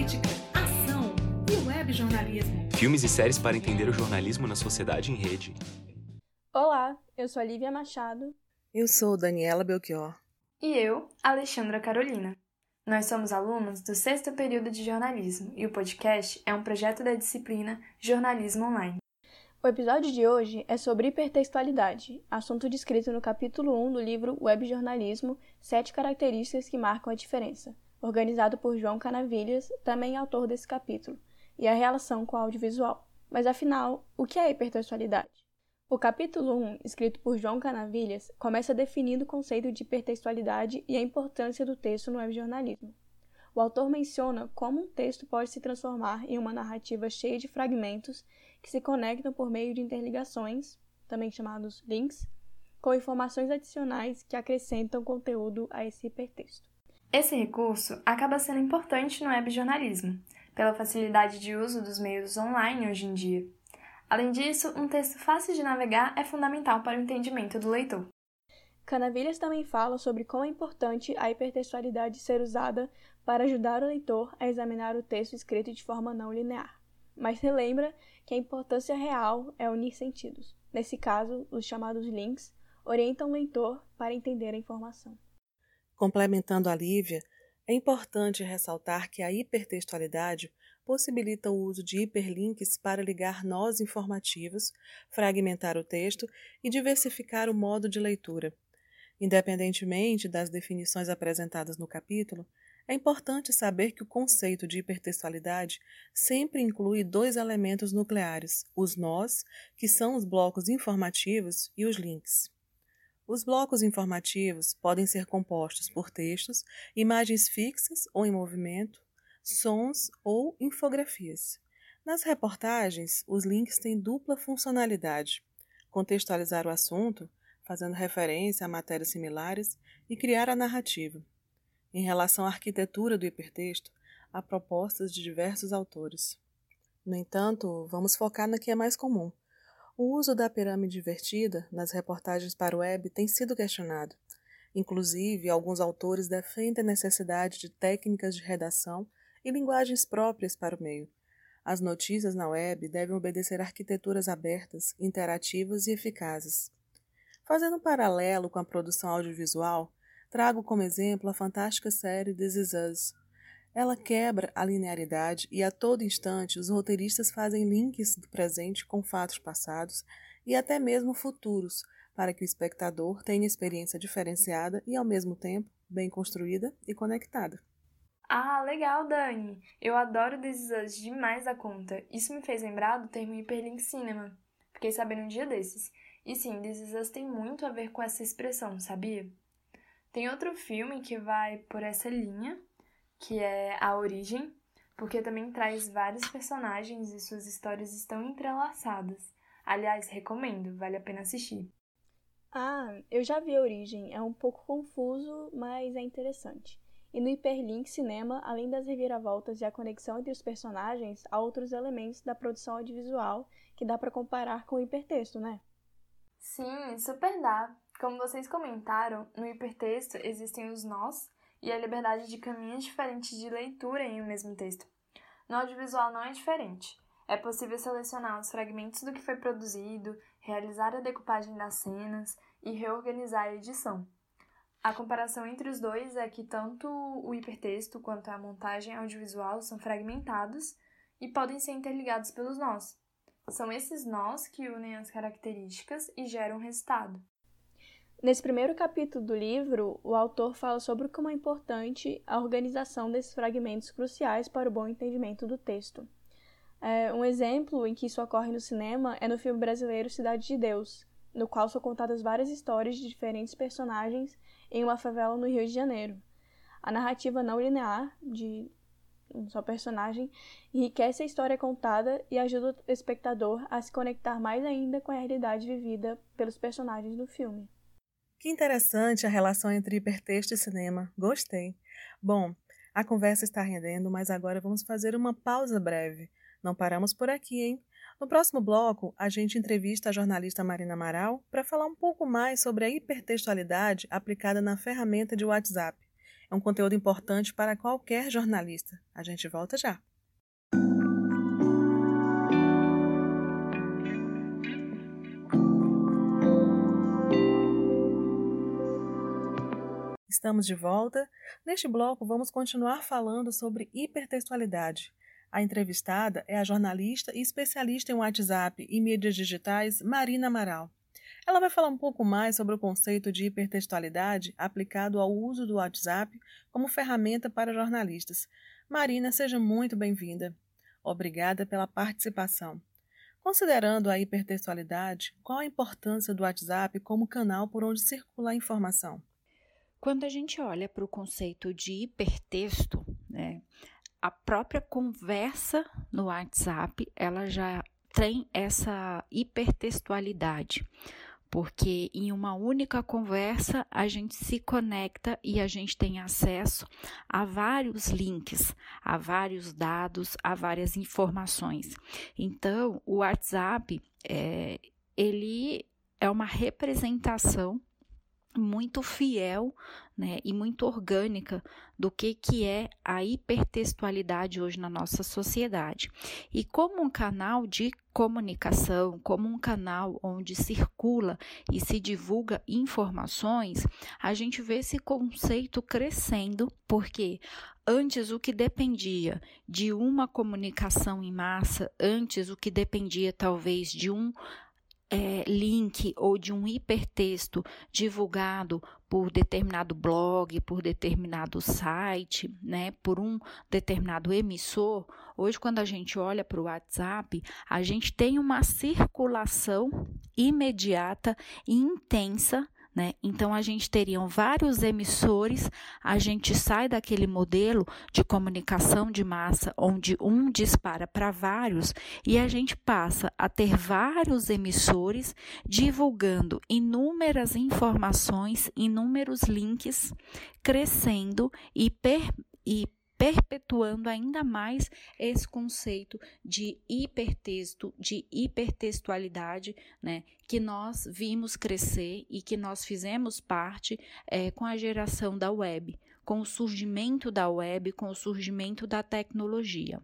crítica, ação e web jornalismo. Filmes e séries para entender o jornalismo na sociedade em rede. Olá, eu sou a Lívia Machado. Eu sou Daniela Belchior. E eu, Alexandra Carolina. Nós somos alunos do sexto período de jornalismo e o podcast é um projeto da disciplina Jornalismo Online. O episódio de hoje é sobre hipertextualidade, assunto descrito no capítulo 1 do livro Web Jornalismo: Sete Características que Marcam a Diferença, organizado por João Canavilhas, também autor desse capítulo, e a relação com o audiovisual. Mas afinal, o que é hipertextualidade? O capítulo 1, escrito por João Canavilhas, começa definindo o conceito de hipertextualidade e a importância do texto no webjornalismo. O autor menciona como um texto pode se transformar em uma narrativa cheia de fragmentos que se conectam por meio de interligações, também chamados links, com informações adicionais que acrescentam conteúdo a esse hipertexto. Esse recurso acaba sendo importante no webjornalismo, pela facilidade de uso dos meios online hoje em dia. Além disso, um texto fácil de navegar é fundamental para o entendimento do leitor. Canavilhas também fala sobre como é importante a hipertextualidade ser usada para ajudar o leitor a examinar o texto escrito de forma não linear, mas relembra que a importância real é unir sentidos. Nesse caso, os chamados links orientam o leitor para entender a informação. Complementando a Lívia, é importante ressaltar que a hipertextualidade possibilita o uso de hiperlinks para ligar nós informativos, fragmentar o texto e diversificar o modo de leitura. Independentemente das definições apresentadas no capítulo, é importante saber que o conceito de hipertextualidade sempre inclui dois elementos nucleares: os nós, que são os blocos informativos, e os links. Os blocos informativos podem ser compostos por textos, imagens fixas ou em movimento, sons ou infografias. Nas reportagens, os links têm dupla funcionalidade: contextualizar o assunto, fazendo referência a matérias similares, e criar a narrativa. Em relação à arquitetura do hipertexto, há propostas de diversos autores. No entanto, vamos focar na que é mais comum. O uso da pirâmide invertida nas reportagens para o web tem sido questionado. Inclusive, alguns autores defendem a necessidade de técnicas de redação e linguagens próprias para o meio. As notícias na web devem obedecer arquiteturas abertas, interativas e eficazes. Fazendo um paralelo com a produção audiovisual, Trago como exemplo a fantástica série This Is Us. Ela quebra a linearidade e a todo instante os roteiristas fazem links do presente com fatos passados e até mesmo futuros, para que o espectador tenha experiência diferenciada e, ao mesmo tempo, bem construída e conectada. Ah, legal, Dani! Eu adoro This demais a conta. Isso me fez lembrar do termo hiperlink cinema. Fiquei sabendo um dia desses. E sim, This tem muito a ver com essa expressão, sabia? Tem outro filme que vai por essa linha, que é A Origem, porque também traz vários personagens e suas histórias estão entrelaçadas. Aliás, recomendo, vale a pena assistir. Ah, eu já vi A Origem, é um pouco confuso, mas é interessante. E no Hiperlink Cinema, além das reviravoltas e a conexão entre os personagens, há outros elementos da produção audiovisual que dá para comparar com o hipertexto, né? Sim, super dá. Como vocês comentaram, no hipertexto existem os nós e a liberdade de caminhos diferentes de leitura em um mesmo texto. No audiovisual não é diferente. É possível selecionar os fragmentos do que foi produzido, realizar a decupagem das cenas e reorganizar a edição. A comparação entre os dois é que tanto o hipertexto quanto a montagem audiovisual são fragmentados e podem ser interligados pelos nós. São esses nós que unem as características e geram um resultado. Nesse primeiro capítulo do livro, o autor fala sobre como é importante a organização desses fragmentos cruciais para o bom entendimento do texto. É, um exemplo em que isso ocorre no cinema é no filme brasileiro Cidade de Deus, no qual são contadas várias histórias de diferentes personagens em uma favela no Rio de Janeiro. A narrativa não linear de um só personagem enriquece a história contada e ajuda o espectador a se conectar mais ainda com a realidade vivida pelos personagens do filme. Que interessante a relação entre hipertexto e cinema. Gostei. Bom, a conversa está rendendo, mas agora vamos fazer uma pausa breve. Não paramos por aqui, hein? No próximo bloco, a gente entrevista a jornalista Marina Amaral para falar um pouco mais sobre a hipertextualidade aplicada na ferramenta de WhatsApp. É um conteúdo importante para qualquer jornalista. A gente volta já. Estamos de volta. Neste bloco, vamos continuar falando sobre hipertextualidade. A entrevistada é a jornalista e especialista em WhatsApp e mídias digitais Marina Amaral. Ela vai falar um pouco mais sobre o conceito de hipertextualidade aplicado ao uso do WhatsApp como ferramenta para jornalistas. Marina, seja muito bem-vinda. Obrigada pela participação. Considerando a hipertextualidade, qual a importância do WhatsApp como canal por onde circula a informação? Quando a gente olha para o conceito de hipertexto, né, a própria conversa no WhatsApp, ela já tem essa hipertextualidade, porque em uma única conversa a gente se conecta e a gente tem acesso a vários links, a vários dados, a várias informações. Então, o WhatsApp é, ele é uma representação muito fiel né, e muito orgânica do que, que é a hipertextualidade hoje na nossa sociedade. E como um canal de comunicação, como um canal onde circula e se divulga informações, a gente vê esse conceito crescendo, porque antes o que dependia de uma comunicação em massa, antes o que dependia talvez de um é, link ou de um hipertexto divulgado por determinado blog, por determinado site, né, por um determinado emissor, hoje quando a gente olha para o WhatsApp, a gente tem uma circulação imediata e intensa né? Então a gente teriam vários emissores, a gente sai daquele modelo de comunicação de massa onde um dispara para vários e a gente passa a ter vários emissores divulgando inúmeras informações, inúmeros links, crescendo e, per, e perpetuando ainda mais esse conceito de hipertexto, de hipertextualidade, né, que nós vimos crescer e que nós fizemos parte é, com a geração da web, com o surgimento da web, com o surgimento da tecnologia.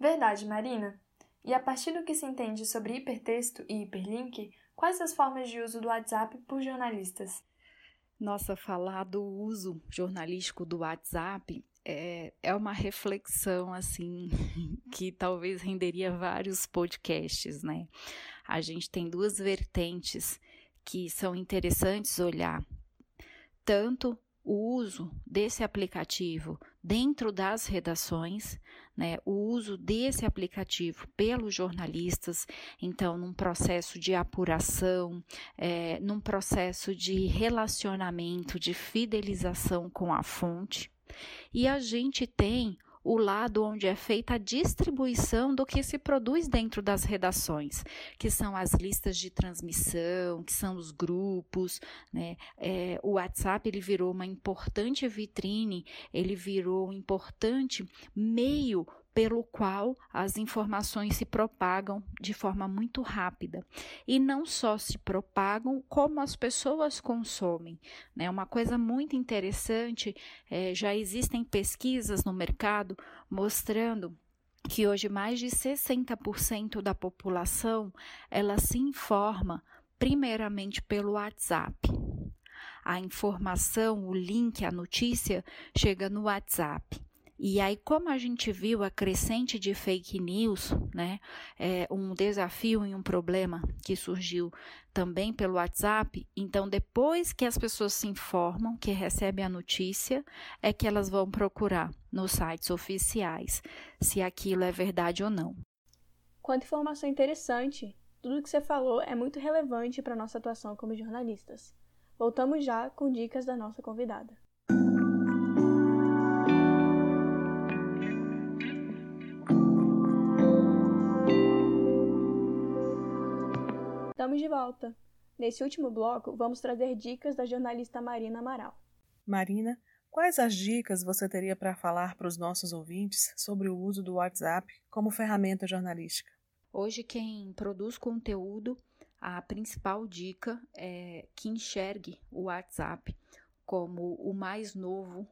Verdade, Marina. E a partir do que se entende sobre hipertexto e hiperlink, quais as formas de uso do WhatsApp por jornalistas? Nossa, falar do uso jornalístico do WhatsApp é, é uma reflexão assim que talvez renderia vários podcasts, né? A gente tem duas vertentes que são interessantes olhar, tanto o uso desse aplicativo dentro das redações, né, o uso desse aplicativo pelos jornalistas, então, num processo de apuração, é, num processo de relacionamento, de fidelização com a fonte, e a gente tem o lado onde é feita a distribuição do que se produz dentro das redações, que são as listas de transmissão, que são os grupos, né? É, o WhatsApp ele virou uma importante vitrine, ele virou um importante meio pelo qual as informações se propagam de forma muito rápida. E não só se propagam, como as pessoas consomem. Né? Uma coisa muito interessante, é, já existem pesquisas no mercado mostrando que hoje mais de 60% da população ela se informa primeiramente pelo WhatsApp. A informação, o link, a notícia chega no WhatsApp. E aí, como a gente viu a crescente de fake news, né, é um desafio e um problema que surgiu também pelo WhatsApp, então depois que as pessoas se informam, que recebem a notícia, é que elas vão procurar nos sites oficiais se aquilo é verdade ou não. Quanta informação interessante! Tudo que você falou é muito relevante para a nossa atuação como jornalistas. Voltamos já com dicas da nossa convidada. Estamos de volta. Nesse último bloco, vamos trazer dicas da jornalista Marina Amaral. Marina, quais as dicas você teria para falar para os nossos ouvintes sobre o uso do WhatsApp como ferramenta jornalística? Hoje, quem produz conteúdo, a principal dica é que enxergue o WhatsApp como o mais novo,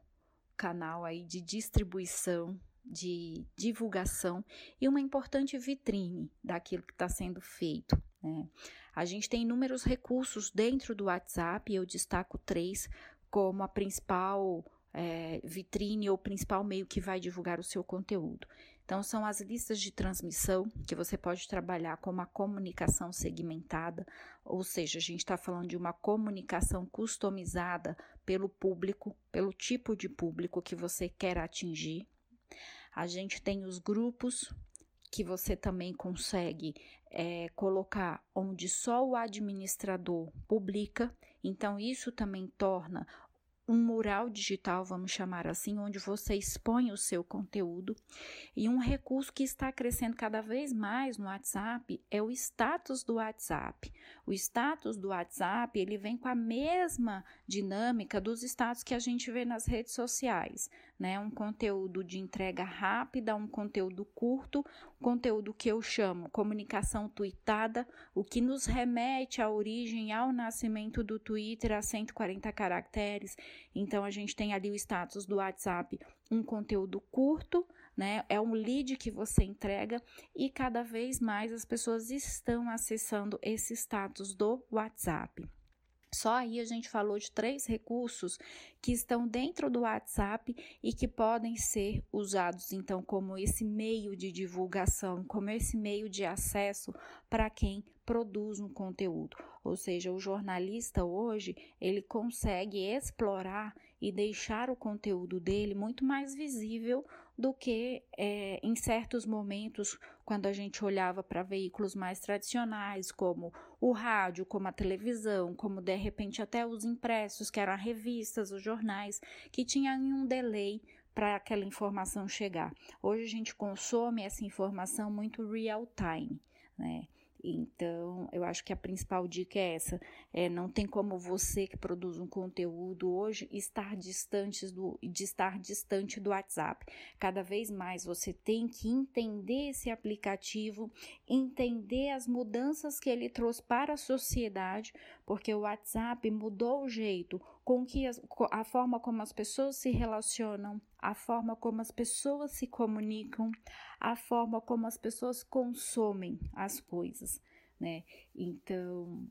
canal aí de distribuição, de divulgação e uma importante vitrine daquilo que está sendo feito. Né? A gente tem inúmeros recursos dentro do WhatsApp, eu destaco três como a principal é, vitrine ou principal meio que vai divulgar o seu conteúdo. Então, são as listas de transmissão, que você pode trabalhar com uma comunicação segmentada, ou seja, a gente está falando de uma comunicação customizada pelo público, pelo tipo de público que você quer atingir. A gente tem os grupos, que você também consegue é, colocar onde só o administrador publica, então isso também torna um mural digital, vamos chamar assim, onde você expõe o seu conteúdo. E um recurso que está crescendo cada vez mais no WhatsApp é o status do WhatsApp. O status do WhatsApp, ele vem com a mesma dinâmica dos status que a gente vê nas redes sociais, né? Um conteúdo de entrega rápida, um conteúdo curto, conteúdo que eu chamo comunicação tweetada, o que nos remete à origem, ao nascimento do Twitter a 140 caracteres. Então a gente tem ali o status do WhatsApp, um conteúdo curto, né? É um lead que você entrega e cada vez mais as pessoas estão acessando esse status do WhatsApp. Só aí a gente falou de três recursos que estão dentro do WhatsApp e que podem ser usados então como esse meio de divulgação, como esse meio de acesso para quem produz um conteúdo. Ou seja, o jornalista hoje, ele consegue explorar e deixar o conteúdo dele muito mais visível do que é, em certos momentos, quando a gente olhava para veículos mais tradicionais, como o rádio, como a televisão, como de repente até os impressos, que eram as revistas, os jornais, que tinham um delay para aquela informação chegar. Hoje a gente consome essa informação muito real time, né? Então, eu acho que a principal dica é essa: é, não tem como você que produz um conteúdo hoje estar distante do, de estar distante do WhatsApp. Cada vez mais você tem que entender esse aplicativo, entender as mudanças que ele trouxe para a sociedade, porque o WhatsApp mudou o jeito com que as, a forma como as pessoas se relacionam, a forma como as pessoas se comunicam, a forma como as pessoas consomem as coisas, né? Então,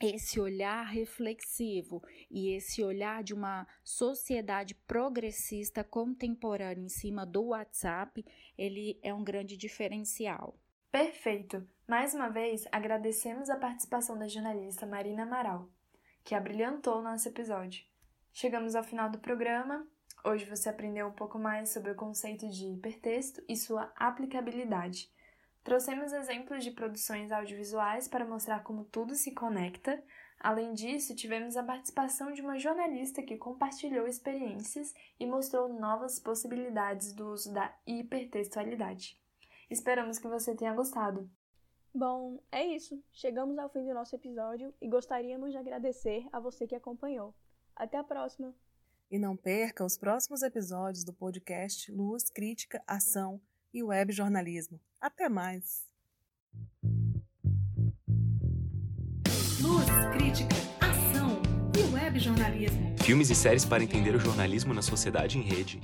esse olhar reflexivo e esse olhar de uma sociedade progressista contemporânea em cima do WhatsApp, ele é um grande diferencial. Perfeito! Mais uma vez, agradecemos a participação da jornalista Marina Amaral que abrilhantou nosso episódio. Chegamos ao final do programa. Hoje você aprendeu um pouco mais sobre o conceito de hipertexto e sua aplicabilidade. Trouxemos exemplos de produções audiovisuais para mostrar como tudo se conecta. Além disso, tivemos a participação de uma jornalista que compartilhou experiências e mostrou novas possibilidades do uso da hipertextualidade. Esperamos que você tenha gostado. Bom, é isso. Chegamos ao fim do nosso episódio e gostaríamos de agradecer a você que acompanhou. Até a próxima! E não perca os próximos episódios do podcast Luz, Crítica, Ação e Web Jornalismo. Até mais! Luz, Crítica, Ação e Web Jornalismo. Filmes e séries para entender o jornalismo na sociedade em rede.